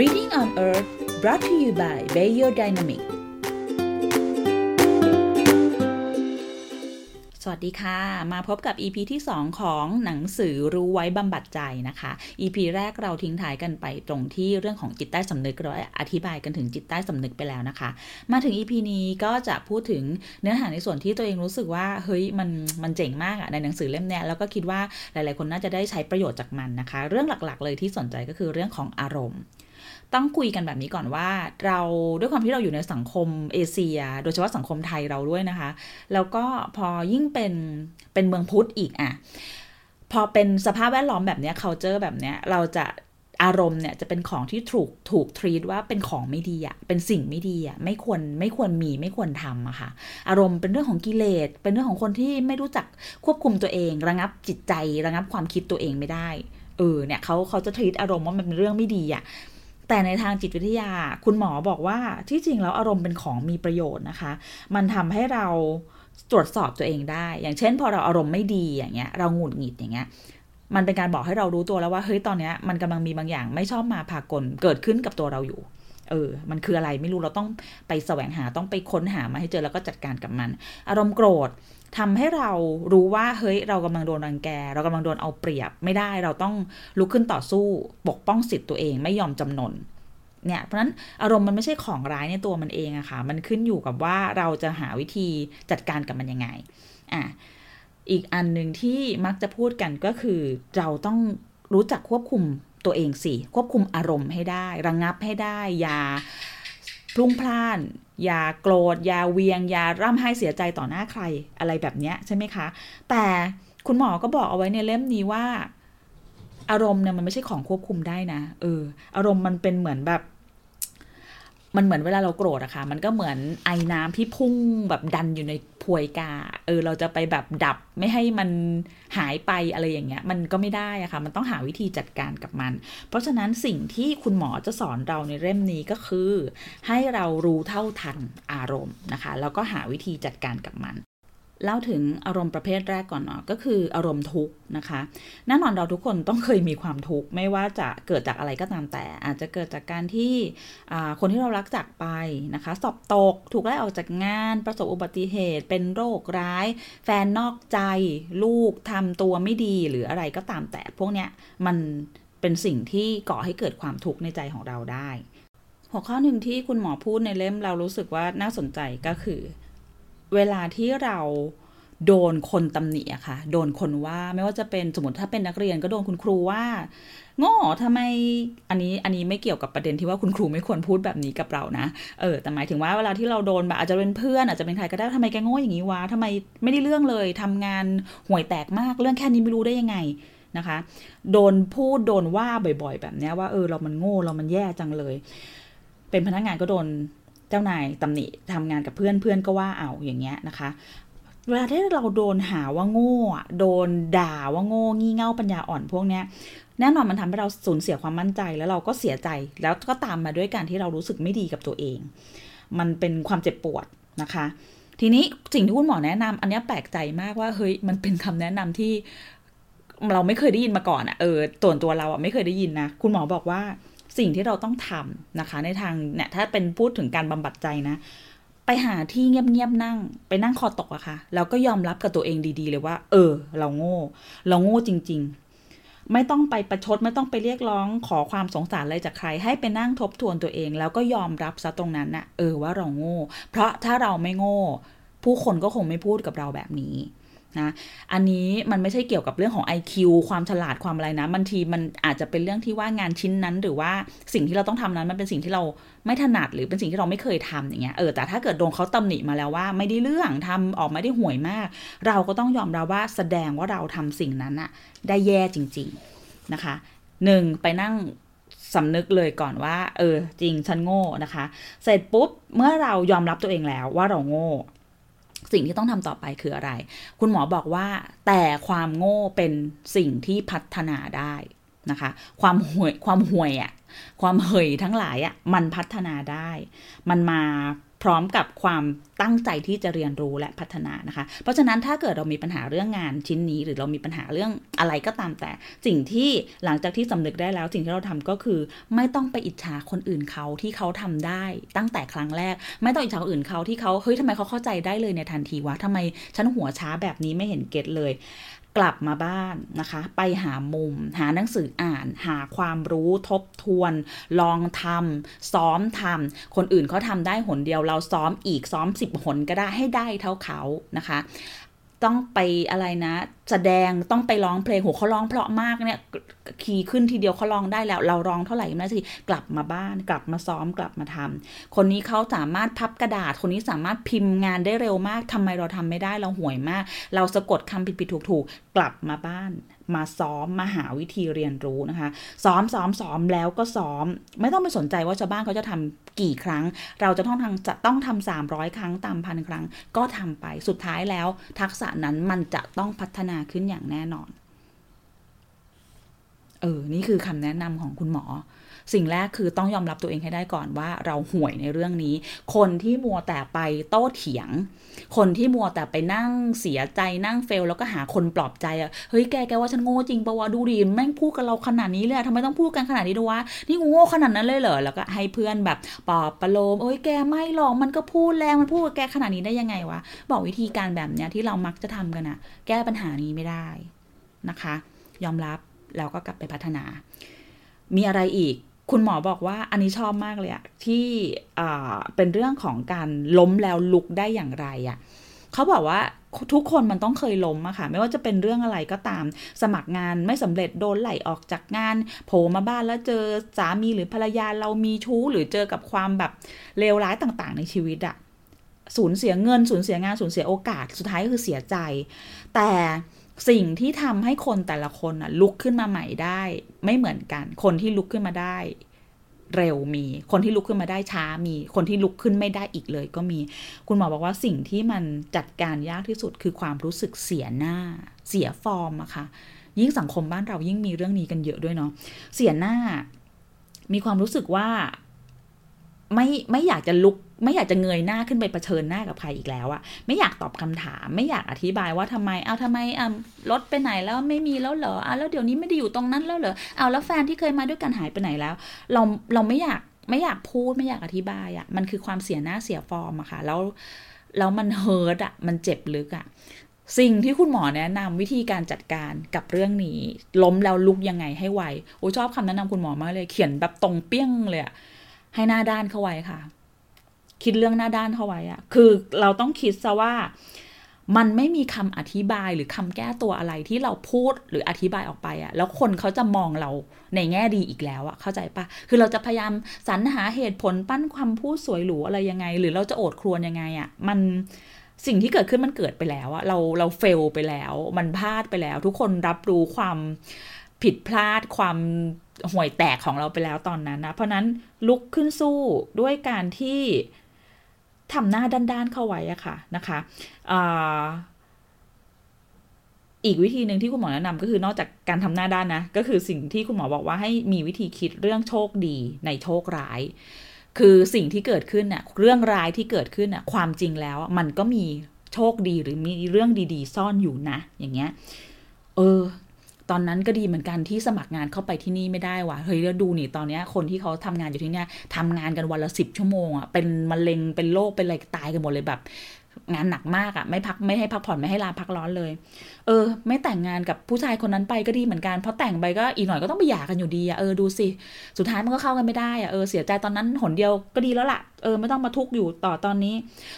Reading on Earth brought to you by Bayo Dynamic สวัสดีค่ะ มาพบกับ EP ที่ 2 ของหนังสือรู้ไว้บำบัดใจนะคะ EP แรกเราทิ้งท้ายกันไปตรงที่เรื่องของจิตใต้สำนึกเราอธิบายกันถึงจิตใต้สำนึกไปแล้วนะคะ มาถึง EP นี้ก็จะพูดถึงเนื้อหาในส่วนที่ตัวเองรู้สึกว่าเฮ้ยมันมันเจ๋งมากอะในหนังสือเล่มนี้แล้วก็คิดว่าหลายๆ คนน่าจะได้ใช้ประโยชน์จากมันนะคะ เรื่องหลักๆ เลยที่สนใจก็คือเรื่องของอารมณ์ ต้องคุยกันแบบนี้ก่อนว่า เราด้วยความที่เราอยู่ในสังคมเอเชีย โดยเฉพาะสังคมไทยเราด้วยนะคะ แล้วก็พอยิ่งเป็นเป็นเมืองพุทธอีกอะพอเป็นสภาพแวดล้อมแบบเนี้ย culture แบบเนี้ยเราจะอารมณ์เนี่ยจะเป็นของที่ถูกถูกทรีตว่าเป็นของไม่ดีอะเป็นสิ่งไม่ดีอะไม่ควรไม่ควรมีไม่ควรทำอะค่ะ อารมณ์เป็นเรื่องของกิเลสเป็นเรื่องของคนที่ไม่รู้จักควบคุมตัวเอง ระงับจิตใจ ระงับความคิดตัวเองไม่ได้เออเนี่ยเขาเขาจะทรีตอารมณ์ว่ามันเป็นเรื่องไม่ดีอะ แต่ในทางจิตวิทยาคุณหมอบอกว่าที่จริงแล้วอารมณ์เป็นของมีประโยชน์นะคะ มันทำให้เราตรวจสอบตัวเองได้ อย่างเช่น พอเราอารมณ์ไม่ดีอย่างเงี้ย เราหงุดหงิดอย่างเงี้ย มันเป็นการบอกให้เรารู้ตัวแล้วว่าเฮ้ยตอนเนี้ยมันกำลังมีบางอย่างไม่ชอบมาพากลเกิดขึ้นกับตัวเราอยู่ เออ มันคืออะไรไม่รู้เราต้องไปแสวงหาต้องไปค้นหามาให้เจอแล้วก็จัดการกับมัน อารมณ์โกรธทำให้เรารู้ว่าเฮ้ยเรากำลังโดนรังแก เรากำลังโดนเอาเปรียบไม่ได้เราต้องลุกขึ้นต่อสู้ปกป้องสิทธิ์ตัวเองไม่ยอมจำนนเนี่ยเพราะนั้นอารมณ์มันไม่ใช่ของร้ายในตัวมันเองอะค่ะ มันขึ้นอยู่กับว่าเราจะหาวิธีจัดการกับมันยังไงอะอีกอันหนึ่งที่มักจะพูดกันก็คือเราต้องรู้จักควบคุม ตัวเองสิ ควบคุมอารมณ์ให้ได้ ระงงับให้ได้ อย่าพลุ่งพล่าน อย่าโกรธ อย่าเวียง อย่าร่ำไห้เสียใจต่อหน้าใครอะไรแบบนี้ใช่ไหมคะ แต่คุณหมอก็บอกเอาไว้ในเล่มนี้ว่า อารมณ์เนี่ยมันไม่ใช่ของควบคุมได้นะ เออ อารมณ์มันเป็นเหมือนแบบ มันเหมือนเวลาเราโกรธอะค่ะ มันก็เหมือนไอ้น้ำที่พุ่งแบบดันอยู่ในพวยกา เออ เราจะไปแบบดับไม่ให้มันหายไปอะไรอย่างเงี้ย มันก็ไม่ได้อะค่ะ มันต้องหาวิธีจัดการกับมัน เพราะฉะนั้นสิ่งที่คุณหมอจะสอนเราในเล่มนี้ก็คือ ให้เรารู้เท่าทันอารมณ์นะคะ แล้วก็หาวิธีจัดการกับมัน เล่าถึงอารมณ์ประเภทแรกก่อนเนาะก็คืออารมณ์ทุกข์นะคะแน่นอนเราทุกคนต้องเคยมีความทุกข์ไม่ว่าจะเกิดจากอะไรก็ตามแต่ อาจจะเกิดจากการที่คนที่เรารักจากไปนะคะ สอบตกถูกไล่ออกจากงานประสบอุบัติเหตุ เป็นโรคร้าย แฟนนอกใจ ลูกทำตัวไม่ดีหรืออะไรก็ตามแต่ พวกเนี้ยมันเป็นสิ่งที่ก่อให้เกิดความทุกข์ในใจของเราได้ หัวข้อหนึ่งที่คุณหมอพูดในเล่มเรารู้สึกว่าน่าสนใจก็คือ เวลาที่เราโดนคนตำหนิอะค่ะ โดนคนว่าไม่ว่าจะเป็นสมมติถ้าเป็นนักเรียนก็โดนคุณครูว่าโง่ทำไมอันนี้อันนี้ไม่เกี่ยวกับประเด็นที่ว่าคุณครูไม่ควรพูดแบบนี้กับเรานะเออแต่หมายถึงว่าเวลาที่เราโดนแบบอาจจะเป็นเพื่อนอาจจะเป็นใครก็ได้ทำไมแกโง่อย่างนี้วะทำไมไม่ได้เรื่องเลยทำงานห่วยแตกมากเรื่องแค่นี้ไม่รู้ได้ยังไงนะคะ โดนพูดโดนว่าบ่อย ๆ แบบนี้ว่าเออเรามันโง่เรามันแย่จังเลย เป็นพนักงานก็โดน เจ้านายตำหนิทำงานกับเพื่อนเพื่อนก็ว่าเอาอย่างเงี้ยนะคะ เวลาที่เราโดนหาว่าโง่โดนด่าว่าโง่งี่เง่าปัญญาอ่อนพวกเนี้ยแน่นอนมันทำให้เราสูญเสียความมั่นใจแล้วเราก็เสียใจแล้วก็ตามมาด้วยการที่เรารู้สึกไม่ดีกับตัวเอง มันเป็นความเจ็บปวดนะคะ ทีนี้สิ่งที่คุณหมอแนะนำอันนี้แปลกใจมากว่าเฮ้ยมันเป็นคำแนะนำที่เราไม่เคยได้ยินมาก่อนอะ่ะเออตัวนตัวเราอะ่ะไม่เคยได้ยินนะคุณหมอบอกว่า สิ่งที่เราต้องทำนะคะ ในทางเนี่ยถ้าเป็นพูดถึงการบำบัดใจนะ ไปหาที่เงียบๆนั่ง ไปนั่งคอตกอะคะ่ะ แล้วก็ยอมรับกับตัวเองดีๆ เลยว่า เออ เราโง่ เราโง่จริง ๆไม่ต้องไปประชดไม่ต้องไปเรียกร้องขอความสงสารอะไรจากใคร ให้ไปนั่งทบทวนตัวเอง แล้วก็ยอมรับซะตรงนั้นนะ่ะเออว่าเราโง่ เพราะถ้าเราไม่โง่ ผู้คนก็คงไม่พูดกับเราแบบนี้ นะอันนี้มันไม่ใช่เกี่ยวกับเรื่องของ IQ ความฉลาดความอะไรนะบางทีมันอาจจะเป็นเรื่องที่ว่างานชิ้นนั้นหรือว่าสิ่งที่เราต้องทำนั้นมันเป็นสิ่งที่เราไม่ถนัดหรือเป็นสิ่งที่เราไม่เคยทำอย่างเงี้ยเออแต่ถ้าเกิดโดนเขาตำหนิมาแล้วว่าไม่ได้เรื่องทำออกไมาได้ห่วยมาก เราก็ต้องยอมรับว่าแสดงว่าเราทำสิ่งนั้นอะได้แย่จริง ๆนะคะหนึ่งไปนั่งสำนึกเลยก่อนว่า เออ จริงฉันโง่นะคะ เสร็จปุ๊บ เมื่อเรายอมรับตัวเองแล้วว่าเราโง่ สิ่งที่ต้องทำต่อไปคืออะไร คุณหมอบอกว่า แต่ความโง่เป็นสิ่งที่พัฒนาได้นะคะ ความห่วยความห่วยอะ่ะความเหยทั้งหลายอะ่ะมันพัฒนาได้ มันมา พร้อมกับความตั้งใจที่จะเรียนรู้และพัฒนานะคะ เพราะฉะนั้นถ้าเกิดเรามีปัญหาเรื่องงานชิ้นนี้ หรือเรามีปัญหาเรื่องอะไรก็ตามแต่ สิ่งที่หลังจากที่สำนึกได้แล้ว สิ่งที่เราทำก็คือ ไม่ต้องไปอิจฉาคนอื่นเขาที่เขาทำได้ตั้งแต่ครั้งแรก ไม่ต้องอิจฉาคนอื่นเขาที่เขาเฮ้ยทำไมเขาเข้าใจได้เลยในทันทีวะทำไมฉันหัวช้าแบบนี้ไม่เห็นเก็ตเลย กลับมาบ้านนะคะ ไปหามุม หาหนังสืออ่าน หาความรู้ทบทวน ลองทำซ้อมทำคนอื่นเขาทำได้หนเดียวเราซ้อมอีกซ้อมสิบหนก็ได้ให้ได้เท่าเขานะคะ ต้องไปอะไรนะ แสดงต้องไปร้องเพลงโหเขาร้องเพราะมากเนี่ยคีย์ขึ้นทีเดียวเขาร้องได้แล้ว เราร้องเท่าไหร่ไม่ได้สิกลับมาบ้านกลับมาซ้อมกลับมาทำคนนี้เขาสามารถพับกระดาษ คนนี้สามารถพิมพ์งานได้เร็วมากทำไมเราทำไม่ได้เราห่วยมาก เราสะกดคำผิดๆถูกๆกลับมาบ้าน มาซ้อมมาหาวิธีเรียนรู้นะคะ ซ้อมซ้อมซ้อมแล้วก็ซ้อม ไม่ต้องไปสนใจว่าชาวบ้านเขาจะทำกี่ครั้ง เราจะต้องทำจะต้องทำสามร้อยครั้งตามพันครั้ง ก็ทำไปสุดท้ายแล้ว ทักษะนั้นมันจะต้องพัฒนาขึ้นอย่างแน่นอน เออ นี่คือคำแนะนำของคุณหมอ สิ่งแรกคือต้องยอมรับตัวเองให้ได้ก่อนว่าเราห่วยในเรื่องนี้ คนที่มัวแต่ไปโต้เถียง คนที่มัวแต่ไปนั่งเสียใจนั่งเฟล แล้วก็หาคนปลอบใจอะเฮ้ยแกแกว่าฉันโง่จริงปะวะดูดิแม่งพูดกับเราขนาดนี้เลยทำไมต้องพูดกันขนาดนี้ด้วยวะนี่กูโง่ขนาดนั้นเลยเหรอแล้วก็ให้เพื่อนแบบปลอบประโลมเอ้ยแกไม่หรอกมันก็พูดแรงมันพูดกับแกขนาดนี้ได้ยังไงวะบอกวิธีการแบบเนี้ยที่เรามักจะทำกันอะแก้ปัญหานี้ไม่ได้นะคะ ยอมรับแล้วก็กลับไปพัฒนา มีอะไรอีก คุณหมอบอกว่าอันนี้ชอบมากเลยอะที่เป็นเรื่องของการล้มแล้วลุกได้อย่างไรอะเขาบอกว่าทุกคนมันต้องเคยล้มอะค่ะ ไม่ว่าจะเป็นเรื่องอะไรก็ตาม สมัครงานไม่สำเร็จโดนไล่ออกจากงานโผล่มาบ้านแล้วเจอสามีหรือภรรยาเรามีชู้ หรือเจอกับความแบบเลวร้ายต่างๆ ในชีวิตอะสูญเสียเงินสูญเสียงานสูญเสียโอกาสสุดท้ายก็คือเสียใจ แต่ สิ่งที่ทำให้คนแต่ละคนอะลุกขึ้นมาใหม่ได้ ไม่เหมือนกัน คนที่ลุกขึ้นมาได้ เร็วมี คนที่ลุกขึ้นมาได้ช้ามี คนที่ลุกขึ้นไม่ได้อีกเลย ก็มี คุณหมอบอกว่าสิ่งที่มันจัดการยากที่สุดคือความรู้สึกเสียหน้า เสียฟอร์มอะค่ะ ยิ่งสังคมบ้านเรายิ่งมีเรื่องนี้กันเยอะด้วยเนาะ เสียหน้า มีความรู้สึกว่าไม่ไม่อยากจะลุก ไม่อยากจะเงยหน้าขึ้นไปเผชิญหน้ากับใครอีกแล้วอะไม่อยากตอบคำถาม ไม่อยากอธิบายว่าทำไมเอาทำไมอ่ารถไปไหนแล้วไม่มีแล้วเหรออะแล้วเดี๋ยวนี้ไม่ได้อยู่ตรงนั้นแล้วเหรอเอาแล้วแฟนที่เคยมาด้วยกันหายไปไหนแล้ว เราเราไม่อยากไม่อยากพูดไม่อยากอธิบายอะมันคือความเสียหน้าเสียฟอร์มอะค่ะ แล้วแล้วมันเฮิร์ตอะมันเจ็บลึกอะสิ่งที่คุณหมอแนะนำวิธีการจัดการกับเรื่องนี้ ล้มแล้วลุกยังไงให้ไวโอ้ชอบคำแนะนำคุณหมอมากเลย เขียนแบบตรงเปี้ยงเลยให้หน้าด้านเข้าไว้ค่ะ คิดเรื่องหน้าด้านเข้าไว้อะคือเราต้องคิดซะว่ามันไม่มีคำอธิบายหรือคำแก้ตัวอะไรที่เราพูดหรืออธิบายออกไปอะแล้วคนเขาจะมองเราในแง่ดีอีกแล้วอะเข้าใจปะคือเราจะพยายามสรรหาเหตุผลปั้นความพูดสวยหรูอะไรยังไง หรือเราจะโอดครวนยังไงอะมันสิ่งที่เกิดขึ้นมันเกิดไปแล้วอะเราเราเฟลไปแล้ว มันพลาดไปแล้ว ทุกคนรับรู้ความผิดพลาดความห่วยแตกของเราไปแล้วตอนนั้นนะเพราะนั้นลุกขึ้นสู้ด้วยการที่ ทำหน้าด้านๆเข้าไว้อะค่ะนะคะอีกวิธีหนึ่งที่คุณหมอแนะนำก็คือนอกจากการทำหน้าด้านนะ ก็คือสิ่งที่คุณหมอบอกว่าให้มีวิธีคิดเรื่องโชคดีในโชคร้าย คือสิ่งที่เกิดขึ้นเน่ะเรื่องร้ายที่เกิดขึ้นน่ะความจริงแล้วมันก็มีโชคดีหรือมีเรื่องดีๆ ซ่อนอยู่นะ อย่างเงี้ย เออ ตอนนั้นก็ดีเหมือนกันที่สมัครงานเข้าไปที่นี่ไม่ได้ว่ะเฮ้ยแล้วดูนี่ตอนนี้คนที่เขาทำงานอยู่ที่นี่ทำงานกันวันละสิบชั่วโมงอะเป็นมะเร็งเป็นโรคเป็นอะไรตายกันหมดเลยแบบ งานหนักมากอะ่ะ ไม่พักไม่ให้พักผ่อนไม่ให้ลาพักร้อนเลย เออ ไม่แต่งงานกับผู้ชายคนนั้นไปก็ดีเหมือนกันเพราะแต่งไปก็อีกหน่อยก็ต้องไปหย่ากันอยู่ดีอะ่ะเออดูสิสุดท้ายมันก็เข้ากันไม่ได้อะ่ะเออเสียใจตอนนั้นหนเดียวก็ดีแล้วละ่ะเออไม่ต้องมาทุกข์อยู่ต่อตอนนี้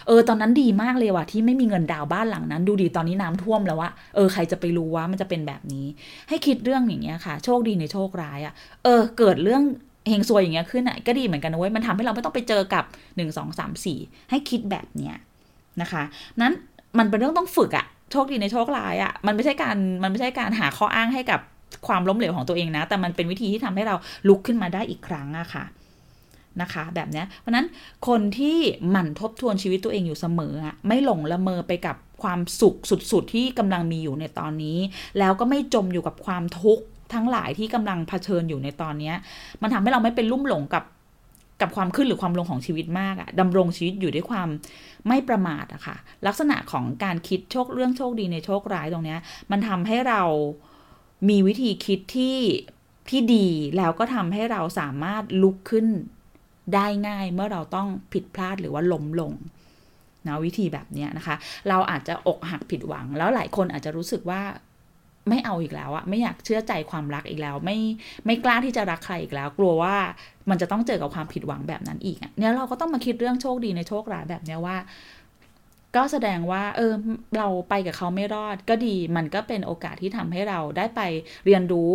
เออ ตอนนั้นดีมากเลยว่ะที่ไม่มีเงินดาวบ้านหลังนั้น ดูดีตอนนี้น้ำท่วมแล้ววะเออใครจะไปรู้ว่ามันจะเป็นแบบนี้ ให้คิดเรื่องอย่างเงี้ยค่ะ โชคดีในโชคร้ายอะ่ะ เออ เกิดเรื่องเฮงซวยอย่างเงี้ยขึ้นอะก็ดีเหมือนกันนะเว้ยมันทำให้เราไม่ต้องไปเจอกับหนึ่งสองสามสี่ให้คิดแบบเนี้ย นะคะ นั้นมันเป็นเรื่องต้องฝึกอะโชคดีในโชคร้ายอะมันไม่ใช่การมันไม่ใช่การหาข้ออ้างให้กับความล้มเหลวของตัวเองนะ แต่มันเป็นวิธีที่ทำให้เราลุกขึ้นมาได้อีกครั้งอะค่ะนะคะแบบนี้เพราะนั้นคนที่หมั่นทบทวนชีวิตตัวเองอยู่เสมออะไม่หลงละเมอไปกับความสุขสุดๆ ที่กำลังมีอยู่ในตอนนี้ แล้วก็ไม่จมอยู่กับความทุกข์ทั้งหลายที่กำลังเผชิญอยู่ในตอนนี้ มันทำให้เราไม่เป็นลุ่มหลงกับ กับความขึ้นหรือความลงของชีวิตมากอะดำรงชีวิตอยู่ด้วยความไม่ประมาทอะค่ะ ลักษณะของการคิดโชคเรื่องโชคดีในโชคร้ายตรงเนี้ย มันทำให้เรามีวิธีคิดที่ที่ดีแล้วก็ทำให้เราสามารถลุกขึ้นได้ง่ายเมื่อเราต้องผิดพลาดหรือว่าล้มลงนะวิธีแบบนี้นะคะ เราอาจจะอกหักผิดหวัง แล้วหลายคนอาจจะรู้สึกว่า ไม่เอาอีกแล้วอะไม่อยากเชื่อใจความรักอีกแล้ว ไม่ไม่กล้าที่จะรักใครอีกแล้ว กลัวว่ามันจะต้องเจอกับความผิดหวังแบบนั้นอีกเนี่ยเราก็ต้องมาคิดเรื่องโชคดีในโชคร้ายแบบเนี้ยว่า ก็แสดงว่า เออ เราไปกับเขาไม่รอดก็ดี มันก็เป็นโอกาสที่ทำให้เราได้ไปเรียนรู้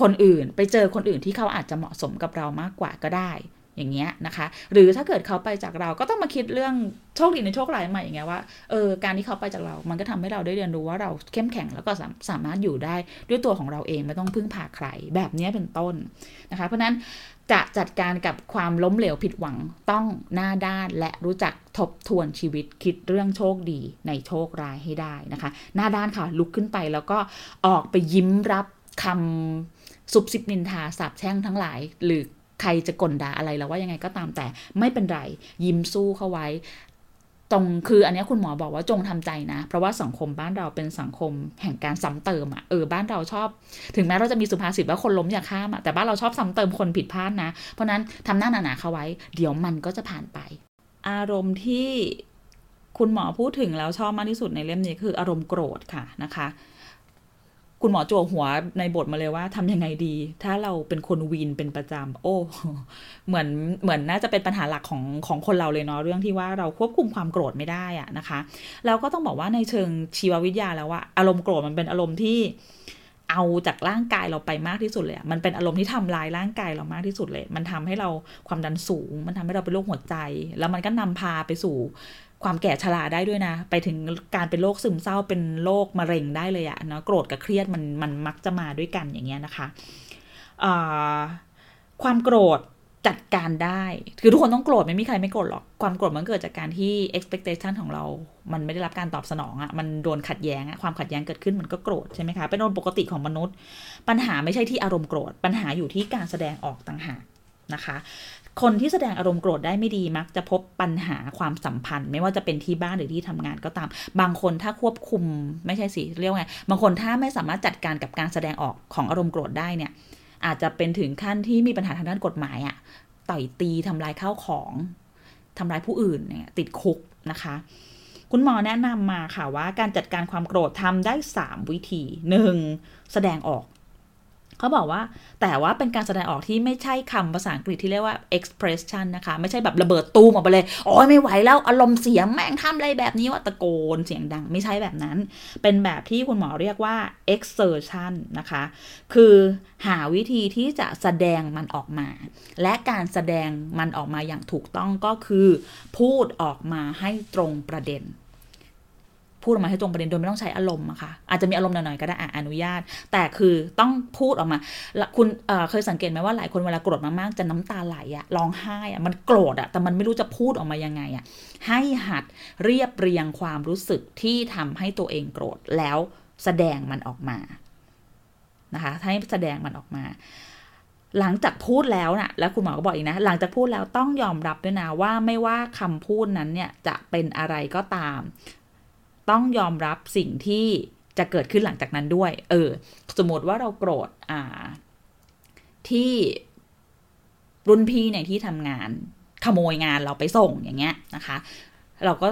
คนอื่น ไปเจอคนอื่นที่เขาอาจจะเหมาะสมกับเรามากกว่าก็ได้ อย่างเงี้ยนะคะ หรือถ้าเกิดเขาไปจากเราก็ต้องมาคิดเรื่องโชคดีในโชคร้ายใหม่อย่างเงี้ยว่าเออการที่เขาไปจากเรา มันก็ทำให้เราได้เรียนรู้ว่าเราเข้มแข็งแล้วก็สามารถอยู่ได้ด้วยตัวของเราเองไม่ต้องพึ่งพาใครแบบนี้เป็นต้นนะคะ เพราะนั้นจะจัดการกับความล้มเหลวผิดหวังต้องหน้าด้านและรู้จักทบทวนชีวิตคิดเรื่องโชคดีในโชคร้ายให้ได้นะคะ หน้าด้านค่ะลุกขึ้นไปแล้วก็ออกไปยิ้มรับคำสุบสิบนินทาสาบแช่งทั้งหลาย หรือ ใครจะกลด่าอะไรแล้วว่ายังไงก็ตามแต่ไม่เป็นไร ยิ้มสู้เข้าไว้ ตรงคืออันนี้คุณหมอบอกว่าจงทำใจนะ เพราะว่าสังคมบ้านเราเป็นสังคมแห่งการซ้ำเติมอะ่ะเออบ้านเราชอบ ถึงแม้เราจะมีสุภาษิตว่าคนล้มอย่าข้ามอะ่ะแต่บ้านเราชอบซ้ำเติมคนผิดพลาดนะ เพราะนั้นทำหน้าหนาๆเข้าไว้ เดี๋ยวมันก็จะผ่านไป อารมณ์ที่คุณหมอพูดถึงแล้วชอบมากที่สุดในเล่มนี้คืออารมณ์โกรธค่ะนะคะ คุณหมอโจหัวในบทมาเลยว่าทำยังไงดี ถ้าเราเป็นคนวีนเป็นประจำโอ้เหมือนเหมือนน่าจะเป็นปัญหาหลักของของคนเราเลยเนาะเรื่องที่ว่าเราควบคุมความโกรธไม่ได้อะนะคะแล้วก็ต้องบอกว่าในเชิงชีววิทยาแล้วว่าอารมณ์โกรธมันเป็นอารมณ์ที่เอาจากร่างกายเราไปมากที่สุดเลยมันเป็นอารมณ์ที่ทำลายร่างกายเรามากที่สุดเลย มันทำให้เราความดันสูง มันทำให้เราเป็นโรคหัวใจ แล้วมันก็นำพาไปสู่ ความแก่ชราได้ด้วยนะ ไปถึงการเป็นโรคซึมเศร้าเป็นโรคมะเร็งได้เลยอะนะโกรธกับเครียดมันมันมักจะมาด้วยกันอย่างเงี้ยนะคะความโกรธจัดการได้ คือทุกคนต้องโกรธไม่มีใครไม่โกรธหรอก ความโกรธมันเกิดจากการที่ expectation ของเรา มันไม่ได้รับการตอบสนองอะ่ะ มันโดนขัดแย้งอะความขัดแย้งเกิดขึ้นมันก็โกรธใช่ไหมคะ เป็นเรื่องปกติของมนุษย์ ปัญหาไม่ใช่ที่อารมณ์โกรธ ปัญหาอยู่ที่การแสดงออกต่างหากนะคะ คนที่แสดงอารมณ์โกรธได้ไม่ดีมักจะพบปัญหาความสัมพันธ์ ไม่ว่าจะเป็นที่บ้านหรือที่ทำงานก็ตาม บางคนถ้าควบคุมไม่ใช่สิเรียกไงบางคนถ้าไม่สามารถจัดการกับการแสดงออกของอารมณ์โกรธได้เนี่ย อาจจะเป็นถึงขั้นที่มีปัญหาทางด้านกฎหมายอะต่อยตีทำลายข้าวของทำลายผู้อื่นเนี่ยติดคุกนะคะ คุณหมอแนะนำมาค่ะว่าการจัดการความโกรธทำได้ 3 วิธี 1. แสดงออก เขาบอกว่าแต่ว่าเป็นการแสดงออกที่ไม่ใช่คำภาษาอังกฤษที่เรียกว่า expression นะคะ ไม่ใช่แบบระเบิดตูมออกไปเลย โอ้ยไม่ไหวแล้วอารมณ์เสียแม่งทำอะไรแบบนี้ว่าตะโกนเสียงดังไม่ใช่แบบนั้น เป็นแบบที่คุณหมอเรียกว่า exertion นะคะ คือหาวิธีที่จะแสดงมันออกมา และการแสดงมันออกมาอย่างถูกต้องก็คือ พูดออกมาให้ตรงประเด็น พูดออกมาให้ตรงประเด็นโดยไม่ต้องใช้อารมณ์อะค่ะอาจจะมีอารมณ์หน่อยๆก็ได้อ,อนุญาต แต่คือต้องพูดออกมา คุณเเคยสังเกตไหมว่าหลายคนเวลาโกรธมากๆจะน้ำตาไหลอะร้องไห้อะมันโกรธอะแต่มันไม่รู้จะพูดออกมายังไงอะให้หัดเรียบเรียงความรู้สึกที่ทำให้ตัวเองโกรธแล้วแสดงมันออกมานะคะให้แสดงมันออกมา หลังจากพูดแล้วนะ่ะ แล้วคุณหมอก็บอกอีกนะ หลังจากพูดแล้วต้องยอมรับด้วยนะว่าไม่ว่าคำพูดนั้นเนี่ยจะเป็นอะไรก็ตาม ต้องยอมรับสิ่งที่จะเกิดขึ้นหลังจากนั้นด้วย เออ สมมติว่าเราโกรธอ่า ที่รุ่นพี่ในที่ทำงานขโมยงานเราไปส่งอย่างเงี้ยนะคะ เราก็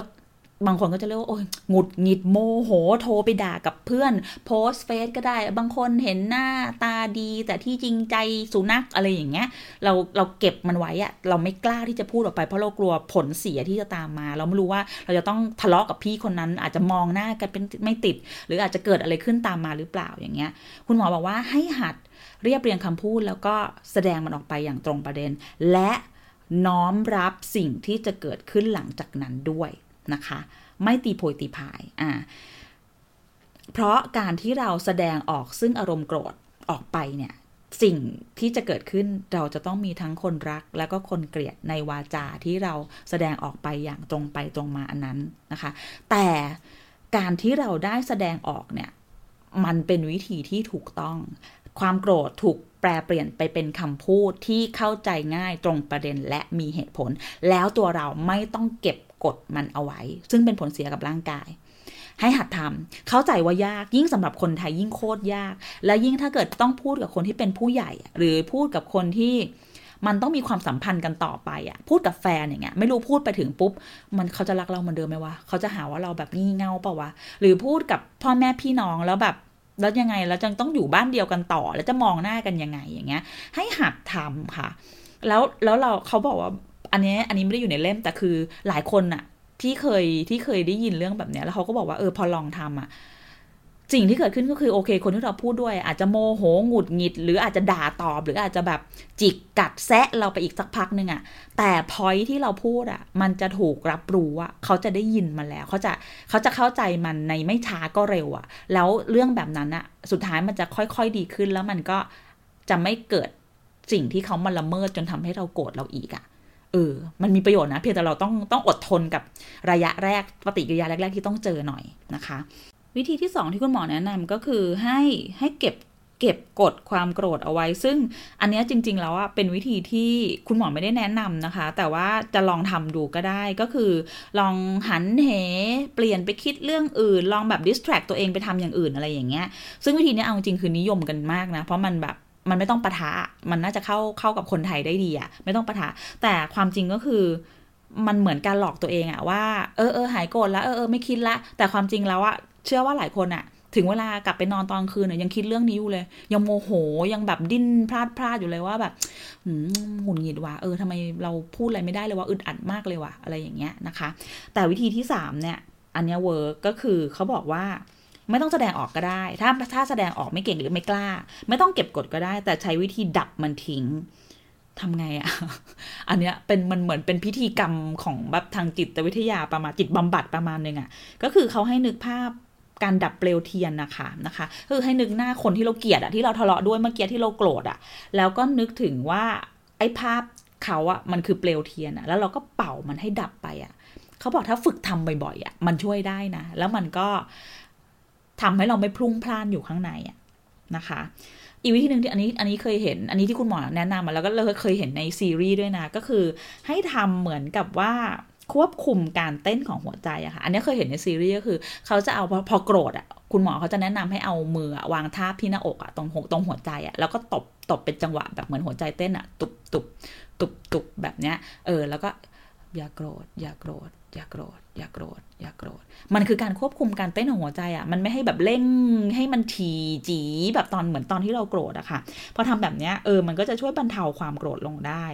บางคนก็จะเรียกว่าโอ้ยหงุดหงิดโมโหโทรไปด่ากับเพื่อน โพสเฟซก็ได้ บางคนเห็นหน้าตาดี แต่ที่จริงใจสุนัขอะไรอย่างเงี้ย เราเราเก็บมันไว้อะเราไม่กล้าที่จะพูดออกไปเพราะเรากลัวผลเสียที่จะตามมา เราไม่รู้ว่าเราจะต้องทะเลาะกับพี่คนนั้น อาจจะมองหน้ากันเป็นไม่ติด หรืออาจจะเกิดอะไรขึ้นตามมาหรือเปล่าอย่างเงี้ย คุณหมอบอกว่าให้หัดเรียบเรียงคำพูดแล้วก็แสดงมันออกไปอย่างตรงประเด็น และน้อมรับสิ่งที่จะเกิดขึ้นหลังจากนั้นด้วย นะคะ ไม่ตีโพยตีพายอ่าเพราะการที่เราแสดงออกซึ่งอารมณ์โกรธออกไปเนี่ย สิ่งที่จะเกิดขึ้นเราจะต้องมีทั้งคนรัก และก็คนเกลียดในวาจาที่เราแสดงออกไปอย่างตรงไปตรงมาอันนั้นนะคะ แต่การที่เราได้แสดงออกเนี่ย มันเป็นวิธีที่ถูกต้อง ความโกรธถูกแปลเปลี่ยนไปเป็นคำพูดที่เข้าใจง่ายตรงประเด็นและมีเหตุผล แล้วตัวเราไม่ต้องเก็บ กดมันเอาไว้ ซึ่งเป็นผลเสียกับร่างกาย ให้หัดทำเข้าใจว่ายากยิ่งสำหรับคนไทยยิ่งโคตรยาก และยิ่งถ้าเกิดต้องพูดกับคนที่เป็นผู้ใหญ่ หรือพูดกับคนที่มันต้องมีความสัมพันธ์กันต่อไปอะ่ะ พูดกับแฟนอย่างเงี้ย ไม่รู้พูดไปถึงปุ๊บ มันเขาจะรักเราเหมือนเดิมไหมวะ เขาจะหาว่าเราแบบงี่เง่าเปล่าวะ หรือพูดกับพ่อแม่พี่น้องแล้วแบบ แล้วยังไง แล้วจะต้องอยู่บ้านเดียวกันต่อ แล้วจะมองหน้ากันยังไงอย่างเงี้ย ให้หัดทำค่ะ แล้วแล้วเราเขาบอกว่า อันนี้อันนี้ไม่ได้อยู่ในเล่มแต่คือหลายคนอะที่เคยที่เคยได้ยินเรื่องแบบเนี้ยแล้วเขาก็บอกว่าเออพอลองทำอะสิ่งที่เกิดขึ้นก็คือโอเค คนที่เราพูดด้วย อาจจะโมโหหงุดหงิด หรืออาจจะด่าตอบ หรืออาจจะแบบจิกกัดแซะเราไปอีกสักพักหนึ่งอะแต่พอยที่เราพูดอะมันจะถูกรับรู้อะเขาจะได้ยินมาแล้ว เขาจะเขาจะเข้าใจมันในไม่ช้าก็เร็วอะแล้วเรื่องแบบนั้นอะสุดท้ายมันจะค่อยๆดีขึ้นแล้วมันก็จะไม่เกิดสิ่งที่เขามาละเมิดจนทำให้เราโกรธเราอีกอะ เออ มันมีประโยชน์นะ เพียงแต่เราต้องต้องอดทนกับระยะแรกปฏิกิริยาแรก ๆ ที่ต้องเจอหน่อยนะคะ วิธีที่ 2 ที่คุณหมอแนะนำก็คือให้ให้เก็บเก็บกดความโกรธเอาไว้ ซึ่งอันนี้จริง ๆ แล้วอะเป็นวิธีที่คุณหมอไม่ได้แนะนำนะคะ แต่ว่าจะลองทำดูก็ได้ก็คือ ลองหันเหเปลี่ยนไปคิดเรื่องอื่น ลองแบบดิสแทรกตัวเองไปทำอย่างอื่นอะไรอย่างเงี้ย ซึ่งวิธีนี้เอาจริงคือนิยมกันมากนะ เพราะมันแบบ มันไม่ต้องปะทะ มันน่าจะเข้าเข้ากับคนไทยได้ดีอะไม่ต้องปะทะ แต่ความจริงก็คือ มันเหมือนการหลอกตัวเองอะว่าเออเออหายโกรธแล้วเออเออไม่คิดละ แต่ความจริงแล้วอะเชื่อว่าหลายคนอะถึงเวลากลับไปนอนตอนคืนเนี่ยยังคิดเรื่องนี้อยู่เลย ยังโมโหยังแบบดิ้นพราดพราดอยู่เลยว่าแบบหงุดหงิดว่ะเออทำไมเราพูดอะไรไม่ได้เลยว่าอึดอัดมากเลยว่ะอะไรอย่างเงี้ยนะคะ แต่วิธีที่สามเนี่ยอันนี้ work ก็คือเขาบอกว่า ไม่ต้องแสดงออกก็ได้ ถ้าถ้าแสดงออกไม่เก่งหรือไม่กล้า ไม่ต้องเก็บกดก็ได้ แต่ใช้วิธีดับมันทิ้งทำไงอะ อันเนี้ยเป็นมันเหมือนเป็นพิธีกรรมของแบบทางจิตวิทยาประมาณจิตบำบัดประมาณนึงอะก็คือเขาให้นึกภาพการดับเปลวเทียนนะคะนะคะ คือให้นึกหน้าคนที่เราเกลียดอะที่เราทะเลาะด้วยเมื่อกี้ที่เราโกรธอะแล้วก็นึกถึงว่าไอ้ภาพเขาอะมันคือเปลวเทียนอะแล้วเราก็เป่ามันให้ดับไปอะเขาบอกถ้าฝึกทำบ่อยๆอะมันช่วยได้นะ แล้วมันก็ ทำให้เราไม่พลุ่งพล่านอยู่ข้างในอะนะคะ อีกวิธีหนึ่งที่อันนี้อันนี้เคยเห็น อันนี้ที่คุณหมอแนะนำมาแล้วก็เราเคยเห็นในซีรีส์ด้วยนะ ก็คือให้ทำเหมือนกับว่าควบคุมการเต้นของหัวใจอะค่ะ อันนี้เคยเห็นในซีรีส์ก็คือ เขาจะเอาพอพอโกรธอะคุณหมอเขาจะแนะนำให้เอามือวางท่าที่หน้าอกอะตรงตรงหัวใจอะแล้วก็ตบตบเป็นจังหวะแบบเหมือนหัวใจเต้นอะตุบตุบตุบตุบแบบเนี้ยเออแล้วก็ อย่าโกรธ อย่าโกรธ อย่าโกรธ อย่าโกรธ อย่าโกรธ มันคือการควบคุมการเต้นของหัวใจอะ่ะ มันไม่ให้แบบเร่งให้มันทีจีแบบตอนเหมือนตอนที่เราโกรธอะค่ะ พอทำแบบเนี้ยเออ มันก็จะช่วยบรรเทาความโกรธลงได้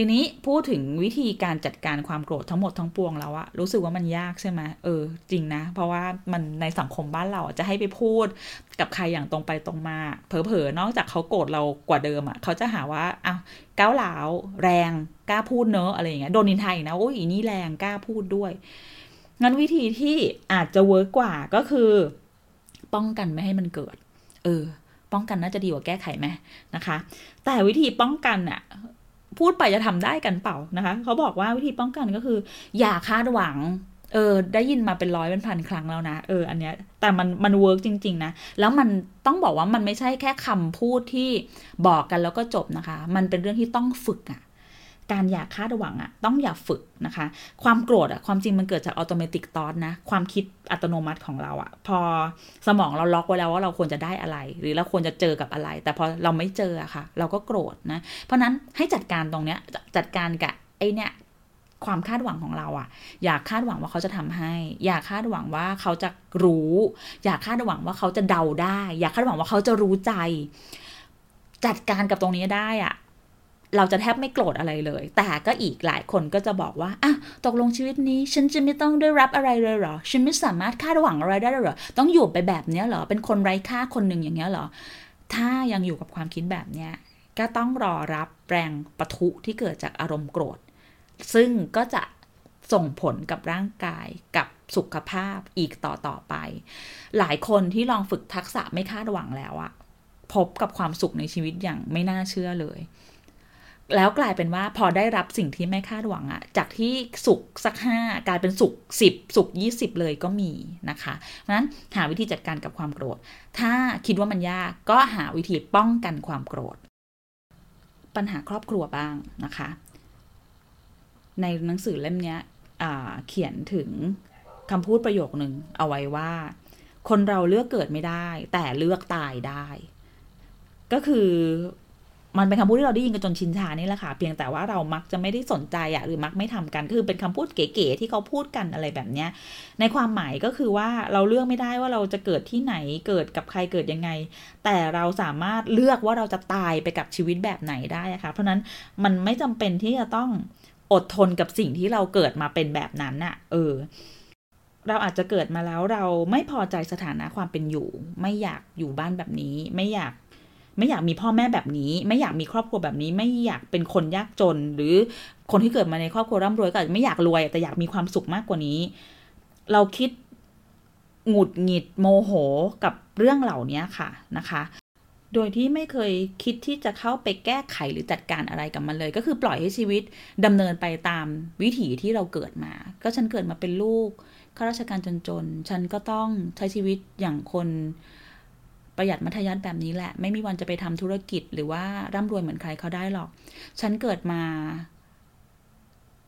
ทีนี้พูดถึงวิธีการจัดการความโกรธทั้งหมดทั้งปวงแล้วอะรู้สึกว่ามันยากใช่ไหมเออจริงนะ เพราะว่ามันในสังคมบ้านเราจะให้ไปพูดกับใครอย่างตรงไปตรงมา เผลอๆนอกจากเขาโกรธเรากว่าเดิมอะเขาจะหาว่าอ้าวก้าวหลาวแรงกล้าพูดเนอะอะไรอย่างเงี้ยโดนนินทาอีกนะโอ้ยอีนี่แรงกล้าพูดด้วยงั้นวิธีที่อาจจะเวิร์กกว่าก็คือ ป้องกันไม่ให้มันเกิด เออ ป้องกันน่าจะดีกว่าแก้ไขไหมนะคะ แต่วิธีป้องกันอะ พูดไปจะทำได้กันเปล่านะคะ เขาบอกว่าวิธีป้องกันก็คือ อย่าคาดหวัง เออ ได้ยินมาเป็นร้อยเป็นพันครั้งแล้วนะ เออ อันเนี้ย แต่มันมันเวิร์กจริง ๆ นะ แล้วมันต้องบอกว่ามันไม่ใช่แค่คำพูดที่บอกกันแล้วก็จบนะคะ มันเป็นเรื่องที่ต้องฝึกอะ่ะ การอยากคาดหวังอะต้องอย่าฝึกนะคะ ความโกรธอะความจริงมันเกิดจากอัตโนมัติตอนนะ ความคิดอัตโนมัติของเราอะพอสมองเราล็อกไว้แล้วว่าเราควรจะได้อะไร หรือเราควรจะเจอกับอะไร แต่พอเราไม่เจออะค่ะ เราก็โกรธนะ เพราะนั้นให้จัดการตรงเนี้ยจัดการกับไอเนี้ยความคาดหวังของเราอะอยากคาดหวังว่าเขาจะทำให้ อยากคาดหวังว่าเขาจะรู้ อยากคาดหวังว่าเขาจะเดาได้ อยากคาดหวังว่าเขาจะรู้ใจ จัดการกับตรงนี้ได้อะ เราจะแทบไม่โกรธอะไรเลย แต่ก็อีกหลายคนก็จะบอกว่าอะตกลงชีวิตนี้ฉันจะไม่ต้องได้รับอะไรเลยเหรอ ฉันไม่สามารถคาดหวังอะไรได้เลยเหรอ ต้องอยู่ไปแบบนี้เหรอ เป็นคนไร้ค่าคนหนึ่งอย่างเงี้ยเหรอ ถ้ายังอยู่กับความคิดแบบเนี้ย ก็ต้องรอรับแรงปะทุที่เกิดจากอารมณ์โกรธ ซึ่งก็จะส่งผลกับร่างกายกับสุขภาพอีกต่อต่อไป หลายคนที่ลองฝึกทักษะไม่คาดหวังแล้วอะพบกับความสุขในชีวิตอย่างไม่น่าเชื่อเลย แล้วกลายเป็นว่าพอได้รับสิ่งที่ไม่คาดหวังอะจากที่สุขสักห้ากลายเป็นสุขสิบสุขยี่สิบเลยก็มีนะคะ เพราะนั้นหาวิธีจัดการกับความโกรธ ถ้าคิดว่ามันยากก็หาวิธีป้องกันความโกรธ ปัญหาครอบครัวบ้างนะคะ ในหนังสือเล่มนี้เขียนถึงคำพูดประโยคหนึ่งเอาไว้ว่า คนเราเลือกเกิดไม่ได้ แต่เลือกตายได้ ก็คือ มันเป็นคำพูดที่เราได้ยินกันจนชินชานี่แหละค่ะ เพียงแต่ว่าเรามักจะไม่ได้สนใจอะหรือมักไม่ทำกัน คือเป็นคำพูดเก๋ๆที่เขาพูดกันอะไรแบบเนี้ย ในความหมายก็คือว่าเราเลือกไม่ได้ว่าเราจะเกิดที่ไหน เกิดกับใครเกิดยังไง แต่เราสามารถเลือกว่าเราจะตายไปกับชีวิตแบบไหนได้ะคะเพราะนั้นมันไม่จำเป็นที่จะต้องอดทนกับสิ่งที่เราเกิดมาเป็นแบบนั้นอะเออ เราอาจจะเกิดมาแล้วเราไม่พอใจสถานะความเป็นอยู่ ไม่อยากอยู่บ้านแบบนี้ ไม่อยาก ไม่อยากมีพ่อแม่แบบนี้ ไม่อยากมีครอบครัวแบบนี้ ไม่อยากเป็นคนยากจน หรือคนที่เกิดมาในครอบครัวร่ำรวยก็อาจจะไม่อยากรวย แต่อยากมีความสุขมากกว่านี้ เราคิดหงุดหงิดโมโหกับเรื่องเหล่านี้ค่ะนะคะ โดยที่ไม่เคยคิดที่จะเข้าไปแก้ไขหรือจัดการอะไรกับมันเลย ก็คือปล่อยให้ชีวิตดำเนินไปตามวิถีที่เราเกิดมา ก็ฉันเกิดมาเป็นลูกข้าราชการจนๆ ฉันก็ต้องใช้ชีวิตอย่างคน ประหยัดมัธยัติแบบนี้แหละ ไม่มีวันจะไปทำธุรกิจหรือว่าร่ำรวยเหมือนใครเขาได้หรอก ฉันเกิดมา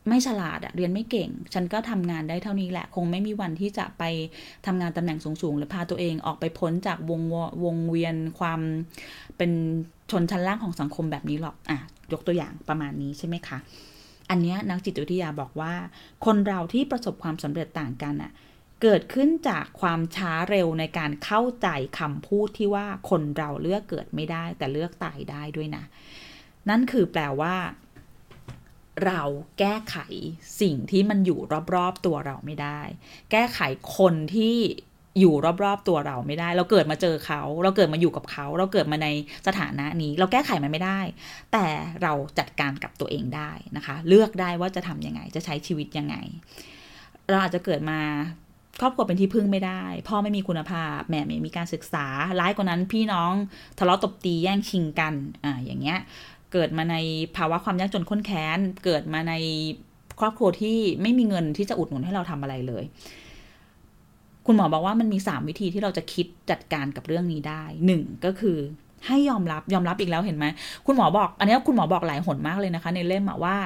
ไม่ฉลาดอะเรียนไม่เก่ง ฉันก็ทำงานได้เท่านี้แหละ คงไม่มีวันที่จะไปทำงานตำแหน่งสูงๆ หรือพาตัวเองออกไปพ้นจากวงวงเวียนความเป็นชนชั้นล่างของสังคมแบบนี้หรอกอะยกตัวอย่างประมาณนี้ใช่ไหมคะอันนี้นักจิตวิทยาบอกว่า คนเราที่ประสบความสำเร็จต่างกันอะ เกิดขึ้นจากความช้าเร็วในการเข้าใจคำพูดที่ว่าคนเราเลือกเกิดไม่ได้ แต่เลือกตายได้ด้วยนะ นั่นคือแปลว่า เราแก้ไขสิ่งที่มันอยู่รอบๆตัวเราไม่ได้ แก้ไขคนที่อยู่รอบๆตัวเราไม่ได้ เราเกิดมาเจอเขา เราเกิดมาอยู่กับเขา เราเกิดมาในสถานะนี้ เราแก้ไขมันไม่ได้ แต่เราจัดการกับตัวเองได้นะคะ เลือกได้ว่าจะทำยังไง จะใช้ชีวิตยังไง เราอาจจะเกิดมา ครอบครัวเป็นที่พึ่งไม่ได้ พ่อไม่มีคุณภาพแม่ไม่มีการศึกษาร้ายกว่านั้นพี่น้องทะเลาะตบตีแย่งชิงกันอ่าอย่างเงี้ยเกิดมาในภาวะความยากจนข้นแค้น เกิดมาในครอบครัวที่ไม่มีเงินที่จะอุดหนุนให้เราทำอะไรเลย คุณหมอบอกว่ามันมีสามวิธีที่เราจะคิดจัดการกับเรื่องนี้ได้หนึ่งก็คือให้ยอมรับยอมรับอีกแล้วเห็นไหมคุณหมอบอก อันนี้คุณหมอบอกหลายหนมากเลยนะคะ ในเล่มว่า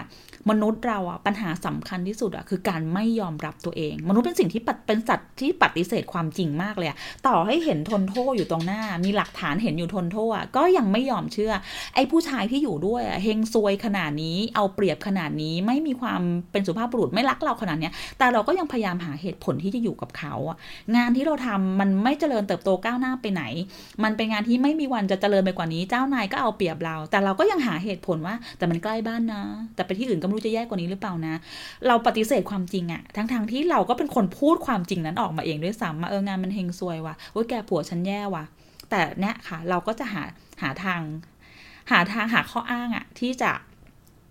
มนุษย์เราอะปัญหาสำคัญที่สุดอะคือการไม่ยอมรับตัวเอง มนุษย์เป็นสิ่งที่เป็นสัตว์ที่ปฏิเสธความจริงมากเลยต่อให้เห็นทนโทษอยู่ตรงหน้า มีหลักฐานเห็นอยู่ทนโทษอะก็ยังไม่ยอมเชื่อ ไอ้ผู้ชายที่อยู่ด้วยอะเฮงซวยขนาดนี้เอาเปรียบขนาดนี้ไม่มีความเป็นสุภาพบุรุษไม่รักเราขนาดนี้แต่เราก็ยังพยายามหาเหตุผลที่จะอยู่กับเขาอะงานที่เราทำมันไม่เจริญเติบโตก้าวหน้าไปไหน มันเป็นงานที่ไม่มีวันจะเจริญไปกว่านี้ เจ้านายก็เอาเปรียบเรา แต่เราก็ยังหาเหตุผลว่า แต่มันใกล้บ้านนะ แต่ไปที่อื่นก็รู้จะแย่กว่านี้หรือเปล่านะ เราปฏิเสธความจริงอะทั้งๆทที่เราก็เป็นคนพูดความจริงนั้นออกมาเองด้วยซ้ำมาเอองานมันเฮงซวยว่ะโอ้ยแกผัวฉันแย่ว่ะ แต่เนี้ยค่ะ เราก็จะหาหาทาง หาทางหาข้ออ้างอะที่จะ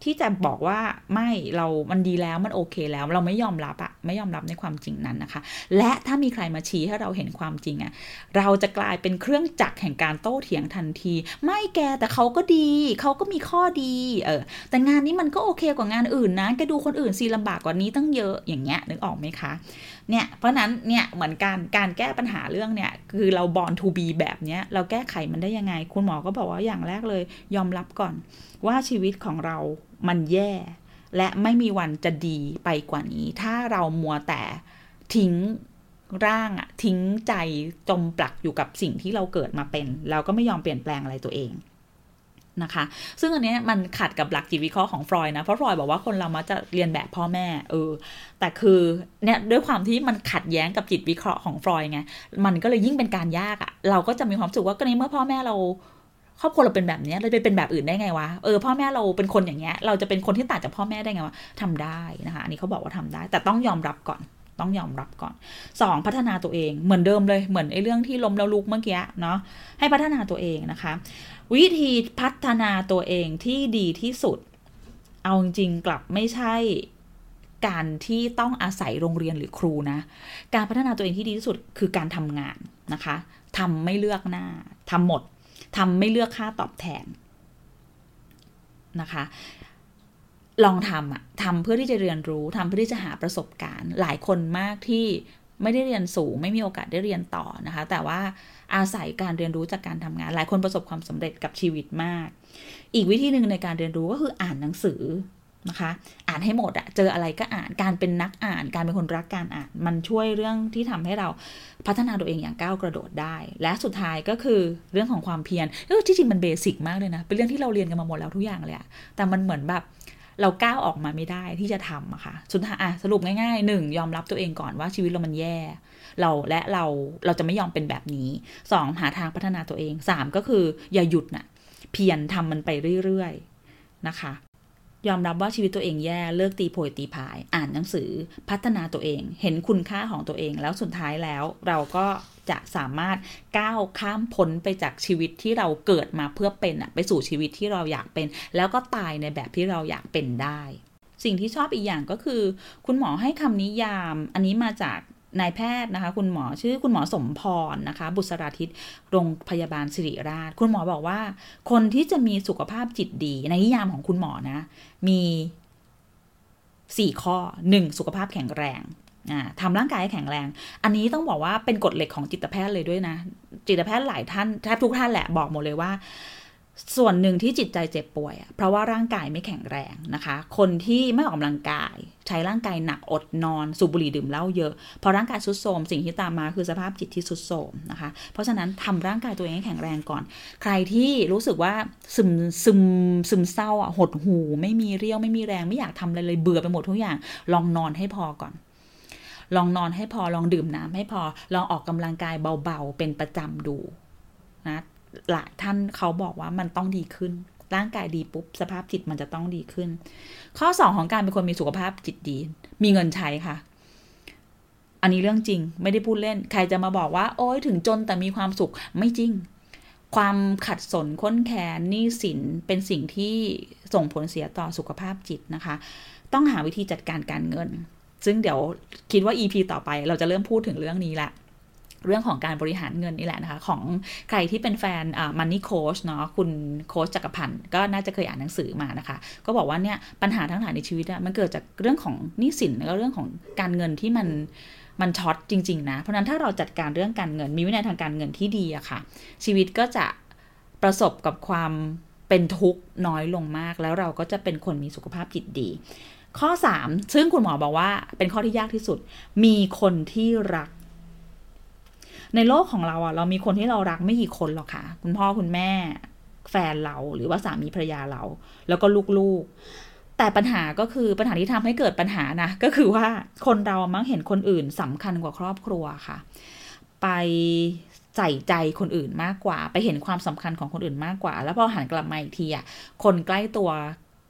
ที่จะบอกว่าไม่เรามันดีแล้วมันโอเคแล้ว เราไม่ยอมรับอะไม่ยอมรับในความจริงนั้นนะคะ และถ้ามีใครมาชี้ให้เราเห็นความจริงอะเราจะกลายเป็นเครื่องจักรแห่งการโต้เถียงทันที ไม่แกแต่เขาก็ดี เขาก็มีข้อดีเออแต่งานนี้มันก็โอเคกว่างานอื่นนะแกดูคนอื่นซีลำบากกว่านี้ตั้งเยอะอย่างเงี้ยนึกออกไหมคะเนี่ยเพราะนั้นเนี่ยเหมือนการการแก้ปัญหาเรื่องเนี่ยคือเราบอลทูบีแบบเนี้ยเราแก้ไขมันได้ยังไง คุณหมอก็บอกว่าอย่างแรกเลย ยอมรับก่อนว่าชีวิตของเรามันแย่ และไม่มีวันจะดีไปกว่านี้ ถ้าเรามัวแต่ทิ้งร่างอะทิ้งใจจมปลักอยู่กับสิ่งที่เราเกิดมาเป็น เราก็ไม่ยอมเปลี่ยนแปลงอะไรตัวเอง นะคะ ซึ่งอันนี้มันขัดกับหลักจิตวิเคราะห์ของฟรอยนะ เพราะฟรอยบอกว่าคนเรามักจะเรียนแบบพ่อแม่เออ แต่คือเนี่ยด้วยความที่มันขัดแย้งกับจิตวิเคราะห์ของฟรอยไง มันก็เลยยิ่งเป็นการยากอะเราก็จะมีความสึกว่าก็ในเมื่อพ่อแม่เราครอบครัวเราเป็นแบบนี้เราจะเป็นแบบอื่นได้ไงวะ เออพ่อแม่เราเป็นคนอย่างเงี้ย เราจะเป็นคนที่ต่างจากพ่อแม่ได้ไงวะทำได้นะคะ อันนี้เขาบอกว่าทำได้ แต่ต้องยอมรับก่อน ต้องยอมรับก่อน 2. พัฒนาตัวเองเหมือนเดิมเลยเหมือนไอ้เรื่องที่ล้มแล้วลุกเมื่อกี้เนาะให้พัฒนาตัวเองนะคะ วิธีพัฒนาตัวเองที่ดีที่สุด เอาจริงกลับไม่ใช่การที่ต้องอาศัยโรงเรียนหรือครูนะ การพัฒนาตัวเองที่ดีที่สุดคือการทำงานนะคะทำไม่เลือกหน้าทำหมดทำไม่เลือกค่าตอบแทนนะคะ ลองทำอะทำเพื่อที่จะเรียนรู้ทำเพื่อที่จะหาประสบการณ์ หลายคนมากที่ไม่ได้เรียนสูง ไม่มีโอกาสได้เรียนต่อนะคะ แต่ว่าอาศัยการเรียนรู้จากการทำงาน หลายคนประสบความสำเร็จกับชีวิตมาก อีกวิธีหนึ่งในการเรียนรู้ก็คืออ่านหนังสือนะคะ อ่านให้หมดอะเจออะไรก็อ่านการเป็นนักอ่าน การเป็นคนรักการอ่าน มันช่วยเรื่องที่ทำให้เราพัฒนาตัวเองอย่างก้าวกระโดดได้ และสุดท้ายก็คือเรื่องของความเพียรเออที่จริงมันเบสิกมากเลยนะเป็นเรื่องที่เราเรียนกันมาหมดแล้วทุกอย่างเลยอะแต่มันเหมือนแบบ เราก้าวออกมาไม่ได้ที่จะทำอะค่ะสุดท้ายอะสรุปง่ายๆหนึ่งยอมรับตัวเองก่อนว่าชีวิตเรามันแย่ เราและเราเราจะไม่ยอมเป็นแบบนี้สองหาทางพัฒนาตัวเองสามก็คืออย่าหยุดนะ่ะ เพียรทำมันไปเรื่อยๆนะคะ ยอมรับว่าชีวิตตัวเองแย่เลิกตีโพยตีพาย อ่านหนังสือพัฒนาตัวเอง เห็นคุณค่าของตัวเองแล้วสุดท้ายแล้ว เราก็ จะสามารถก้าวข้ามพ้นไปจากชีวิตที่เราเกิดมาเพื่อเป็นอะไปสู่ชีวิตที่เราอยากเป็น แล้วก็ตายในแบบที่เราอยากเป็นได้ สิ่งที่ชอบอีกอย่างก็คือ คุณหมอให้คำนิยาม อันนี้มาจากนายแพทย์นะคะ คุณหมอชื่อคุณหมอสมพรนะคะ บุษราทิตโรงพยาบาลสิริราช คุณหมอบอกว่า คนที่จะมีสุขภาพจิตดี ในนิยามของคุณหมอนะ มีสี่ข้อหนึ่งสุขภาพแข็งแรง ทำร่างกายให้แข็งแรง อันนี้ต้องบอกว่าเป็นกฎเหล็กของจิตแพทย์เลยด้วยนะ จิตแพทย์หลายท่านแทบทุกท่านแหละบอกหมดเลยว่า ส่วนหนึ่งที่จิตใจเจ็บป่วยเพราะว่าร่างกายไม่แข็งแรงนะคะ คนที่ไม่ออกกำลังกาย ใช้ร่างกายหนักอดนอน สูบบุหรี่ดื่มเหล้าเยอะ พอร่างกายสุดโทมสิ่งที่ตามมาคือสภาพจิตที่สุดโทมนะคะ เพราะฉะนั้นทำร่างกายตัวเองให้แข็งแรงก่อน ใครที่รู้สึกว่าซึมซึมซึมเศร้าอะหดหูไม่มีเรี่ยวไม่มีแรงไม่อยากทำอะไรเลยเบื่อไปหมดทุกอย่าง ลองนอนให้พอก่อน ลองนอนให้พอลองดื่มน้ำให้พอลองออกกำลังกายเบาๆ เป็นประจำดูนะหลายท่านเขาบอกว่ามันต้องดีขึ้น ร่างกายดีปุ๊บ สภาพจิตมันจะต้องดีขึ้น ข้อสองของการเป็นคนมีสุขภาพจิตดี มีเงินใช้ค่ะ อันนี้เรื่องจริงไม่ได้พูดเล่น ใครจะมาบอกว่า โอ้ยถึงจนแต่มีความสุขไม่จริง ความขัดสนค้นแค้นหนี้สินเป็นสิ่งที่ส่งผลเสียต่อสุขภาพจิตนะคะ ต้องหาวิธีจัดการการเงิน ซึ่งเดี๋ยวคิดว่า EP ต่อไปเราจะเริ่มพูดถึงเรื่องนี้ละเรื่องของการบริหารเงินนี่แหละนะคะ ของใครที่เป็นแฟนมันนี่โค้ชเนาะคุณโค้ชจักรพันธ์ก็น่าจะเคยอ่านหนังสือมานะคะ ก็บอกว่าเนี่ยปัญหาทั้งหลายในชีวิตอะมันเกิดจากเรื่องของหนี้สินแล้วก็เรื่องของการเงินที่มันมันช็อตจริง ๆ นะ เพราะนั้นถ้าเราจัดการเรื่องการเงิน มีวินัยทางการเงินที่ดีอะค่ะ ชีวิตก็จะประสบกับความเป็นทุกข์น้อยลงมาก แล้วเราก็จะเป็นคนมีสุขภาพจิตดี ข้อ 3 ซึ่งคุณหมอบอกว่าเป็นข้อที่ยากที่สุด มีคนที่รัก ในโลกของเราอะเรามีคนที่เรารักไม่กี่คนหรอกค่ะ คุณพ่อคุณแม่ แฟนเราหรือว่าสามีภรรยาเรา แล้วก็ลูกๆ แต่ปัญหาก็คือปัญหาที่ทำให้เกิดปัญหานะ ก็คือว่าคนเรามักเห็นคนอื่นสำคัญกว่าครอบครัวค่ะ ไปใส่ใจคนอื่นมากกว่า ไปเห็นความสำคัญของคนอื่นมากกว่า แล้วพอหันกลับมาอีกทีอะคนใกล้ตัว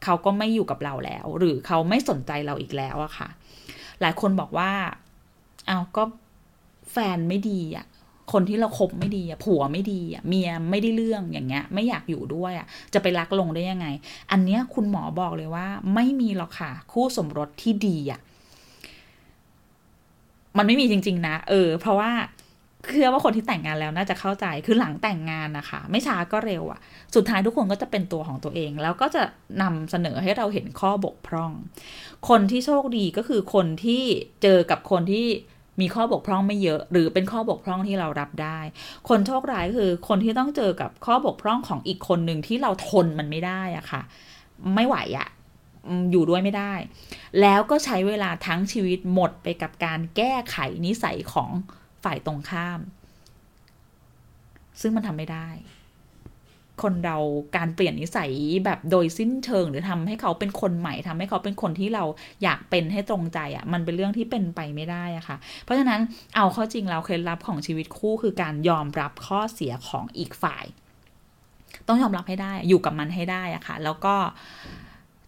เขาก็ไม่อยู่กับเราแล้ว หรือเขาไม่สนใจเราอีกแล้วอะค่ะ หลายคนบอกว่าเอาก็แฟนไม่ดีอะคนที่เราคบไม่ดีอะผัวไม่ดีอะเมียไม่ได้เรื่องอย่างเงี้ย ไม่อยากอยู่ด้วยอะจะไปรักลงได้ยังไง อันเนี้ยคุณหมอบอกเลยว่า ไม่มีหรอกค่ะ คู่สมรสที่ดีอะมันไม่มีจริง ๆ นะ เออ เพราะว่า เชื่อว่าคนที่แต่งงานแล้วน่าจะเข้าใจคือหลังแต่งงานนะคะ ไม่ช้าก็เร็วอะสุดท้ายทุกคนก็จะเป็นตัวของตัวเอง แล้วก็จะนำเสนอให้เราเห็นข้อบกพร่อง คนที่โชคดีก็คือคนที่เจอกับคนที่มีข้อบกพร่องไม่เยอะ หรือเป็นข้อบกพร่องที่เรารับได้ คนโชคร้ายคือคนที่ต้องเจอกับข้อบกพร่องของอีกคนหนึ่งที่เราทนมันไม่ได้อะค่ะ ไม่ไหวอะอยู่ด้วยไม่ได้ แล้วก็ใช้เวลาทั้งชีวิตหมดไปกับการแก้ไขนิสัยของ ฝ่ายตรงข้าม ซึ่งมันทำไม่ได้ คนเราการเปลี่ยนนิสัยแบบโดยสิ้นเชิง หรือทำให้เขาเป็นคนใหม่ทำให้เขาเป็นคนที่เราอยากเป็นให้ตรงใจอะ่ะ มันเป็นเรื่องที่เป็นไปไม่ได้อะค่ะ เพราะฉะนั้นเอาข้อจริงเราเคล็ดลับของชีวิตคู่คือการยอมรับข้อเสียของอีกฝ่าย ต้องยอมรับให้ได้อยู่กับมันให้ได้อะค่ะ แล้วก็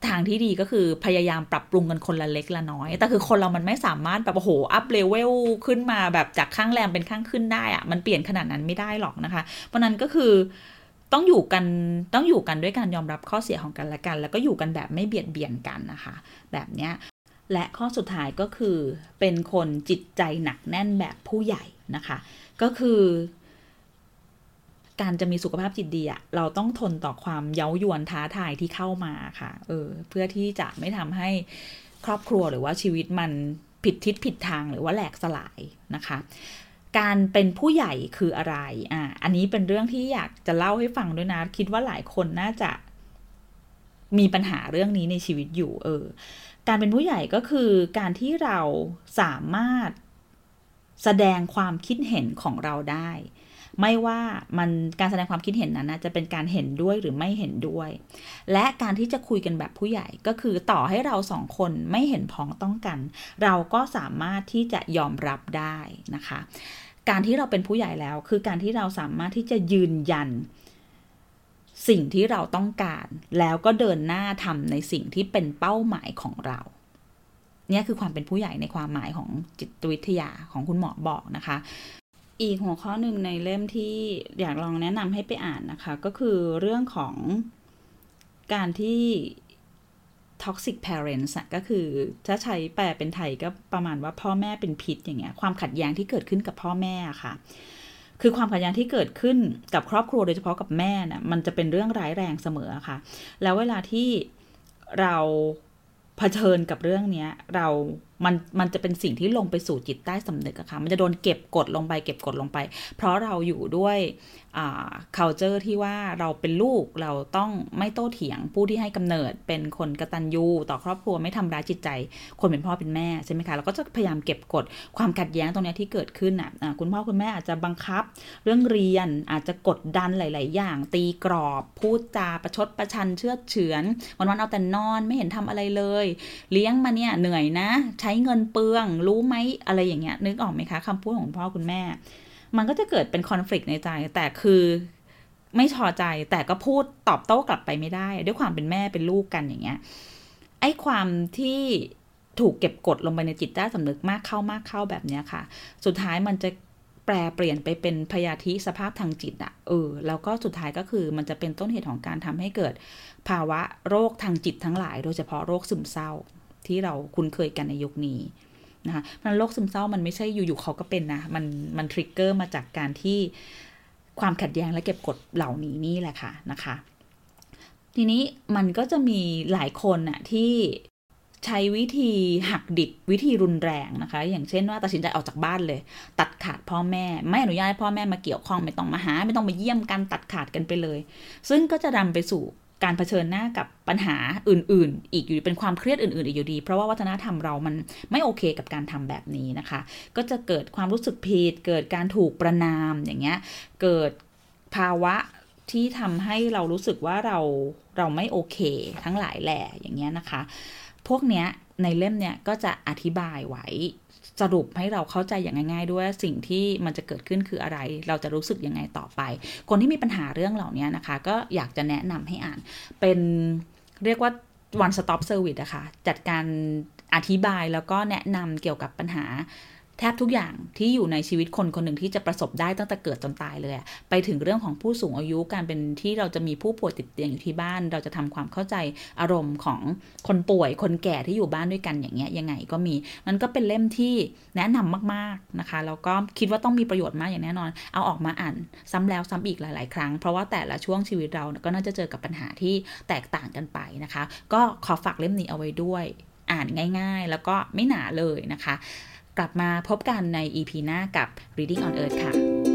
ทางที่ดีก็คือพยายามปรับปรุงกันคนละเล็กละน้อย แต่คือคนเรามันไม่สามารถแบบโอ้โหอัพเลเวลขึ้นมาแบบจากข้างแรมเป็นข้างขึ้นได้อะมันเปลี่ยนขนาดนั้นไม่ได้หรอกนะคะ เพราะนั้นก็คือต้องอยู่กันต้องอยู่กันด้วยการยอมรับข้อเสียของกันและกัน แล้วก็อยู่กันแบบไม่เบียดเบียนกันนะคะ แบบเนี้ยและข้อสุดท้ายก็คือเป็นคนจิตใจหนักแน่นแบบผู้ใหญ่นะคะ ก็คือ การจะมีสุขภาพจิตดีอะเราต้องทนต่อความเย้ายวนท้าทายที่เข้ามาค่ะ เออ เพื่อที่จะไม่ทำให้ครอบครัวหรือว่าชีวิตมันผิดทิศผิดทางหรือว่าแหลกสลายนะคะ การเป็นผู้ใหญ่คืออะไร อ่า อันนี้เป็นเรื่องที่อยากจะเล่าให้ฟังด้วยนะ คิดว่าหลายคนน่าจะมีปัญหาเรื่องนี้ในชีวิตอยู่ เออ การเป็นผู้ใหญ่ก็คือการที่เราสามารถแสดงความคิดเห็นของเราได้ ไม่ว่ามันการแสดงความคิดเห็นนั้นจะเป็นการเห็นด้วยหรือไม่เห็นด้วย และการที่จะคุยกันแบบผู้ใหญ่ก็คือต่อให้เราสองคนไม่เห็นพ้องต้องกัน เราก็สามารถที่จะยอมรับได้นะคะ การที่เราเป็นผู้ใหญ่แล้ว คือการที่เราสามารถที่จะยืนยันสิ่งที่เราต้องการ แล้วก็เดินหน้าทำในสิ่งที่เป็นเป้าหมายของเราเนี่ยคือความเป็นผู้ใหญ่ในความหมายของจิตวิทยาของคุณหมอบอกนะคะ อีกหัวข้อหนึ่งในเล่มที่อยากลองแนะนำให้ไปอ่านนะคะ ก็คือเรื่องของการที่ toxic parents ก็คือถ้าใช้แปลเป็นไทยก็ประมาณว่าพ่อแม่เป็นพิษอย่างเงี้ยความขัดแย้งที่เกิดขึ้นกับพ่อแม่ค่ะ คือความขัดแย้งที่เกิดขึ้นกับครอบครัวโดยเฉพาะกับแม่นะ่ะมันจะเป็นเรื่องร้ายแรงเสมอค่ะ แล้วเวลาที่เราเผชิญกับเรื่องนี้เรา มันมันจะเป็นสิ่งที่ลงไปสู่จิตใต้สำนึกอะค่ะ มันจะโดนเก็บกดลงไปเก็บกดลงไป เพราะเราอยู่ด้วย culture ที่ว่าเราเป็นลูกเราต้องไม่โต้เถียงผู้ที่ให้กำเนิดเป็นคนกตัญญูต่อครอบครัวไม่ทำร้ายจิตใจ คนเป็นพ่อเป็นแม่ใช่ไหมคะเราก็จะพยายามเก็บกดความขัดแย้งตรงนี้ที่เกิดขึ้นอะคุณพ่อคุณแม่อาจจะบังคับ เรื่องเรียนอาจจะกดดันหลาย ๆ อย่าง ตีกรอบพูดจาประชดประชันเชื่อเฉือนวันๆเอาแต่นอนไม่เห็นทำอะไรเลย เลี้ยงมาเนี่ยเหนื่อยนะ ใช้เงินเปลืองรู้ไหมอะไรอย่างเงี้ยนึกออกไหมคะคำพูดของพ่อคุณแม่ มันก็จะเกิดเป็นคอน FLICT ในใจ แต่คือไม่พอใจแต่ก็พูดตอบโต้กลับไปไม่ได้ ด้วยความเป็นแม่เป็นลูกกันอย่างเงี้ยไอ้ความที่ถูกเก็บกดลงไปในจิตใต้สำนึกมากเข้ามากเข้าแบบเนี้ยค่ะ สุดท้ายมันจะแปลเปลี่ยนไปเป็นพยาธิสภาพทางจิตอะเออ แล้วก็สุดท้ายก็คือมันจะเป็นต้นเหตุของการทำให้เกิด ภาวะโรคทางจิตทั้งหลาย โดยเฉพาะโรคซึมเศร้าที่เราคุ้นเคยกันในยุคนี้ นะคะมันโรคซึมเศร้ามันไม่ใช่อยู่ๆเขาก็เป็นนะ มันมันทริกเกอร์มาจากการที่ความขัดแย้งและเก็บกดเหล่านี้นี่แหละค่ะนะคะ ทีนี้มันก็จะมีหลายคนน่ะที่ใช้วิธีหักดิบวิธีรุนแรงนะคะ อย่างเช่นว่าตัดสินใจออกจากบ้านเลย ตัดขาดพ่อแม่ ไม่อนุญาตให้พ่อแม่มาเกี่ยวข้องไม่ต้องมาหา ไม่ต้องมาเยี่ยมกันตัดขาดกันไปเลย ซึ่งก็จะนำไปสู่ การเผชิญหน้ากับปัญหาอื่น ๆ อีกอยู่เป็นความเครียดอื่น ๆ อีกอยู่ดี เพราะว่าวัฒนธรรมเรามันไม่โอเคกับการทำแบบนี้นะคะ ก็จะเกิดความรู้สึกผิด เกิดการถูกประนามอย่างเงี้ย เกิดภาวะที่ทำให้เรารู้สึกว่าเราเราไม่โอเค ทั้งหลายแหล่อย่างเงี้ยนะคะ พวกเนี้ย ในเล่มเนี่ยก็จะอธิบายไว้สรุปให้เราเข้าใจอย่างง่าย ๆ ด้วยสิ่งที่มันจะเกิดขึ้นคืออะไร เราจะรู้สึกยังไงต่อไป คนที่มีปัญหาเรื่องเหล่านี้นะคะ ก็อยากจะแนะนำให้อ่าน เป็นเรียกว่า one stop service อะคะ่ะจัดการอธิบายแล้วก็แนะนำเกี่ยวกับปัญหา แทบทุกอย่างที่อยู่ในชีวิตคนคนหนึ่งที่จะประสบได้ตั้งแต่เกิดจนตายเลยไปถึงเรื่องของผู้สูงอายุการเป็นที่เราจะมีผู้ป่วยติดเตียงอยู่ที่บ้าน เราจะทำความเข้าใจอารมณ์ของคนป่วยคนแก่ที่อยู่บ้านด้วยกันอย่างเงี้ยยังไงก็มีมันก็เป็นเล่มที่แนะนำมากๆนะคะแล้วก็คิดว่าต้องมีประโยชน์มากอย่างแน่นอน เอาออกมาอ่านซ้ำแล้วซ้ำอีกหลาย ๆ ครั้ง เพราะว่าแต่ละช่วงชีวิตเราก็น่าจะเจอกับปัญหาที่แตกต่างกันไปนะคะ ก็ขอฝากเล่มนี้เอาไว้ด้วย อ่านง่าย ๆ แล้วก็ไม่หนาเลยนะคะ กลับมาพบกันใน EP หน้ากับ Reading on Earth ค่ะ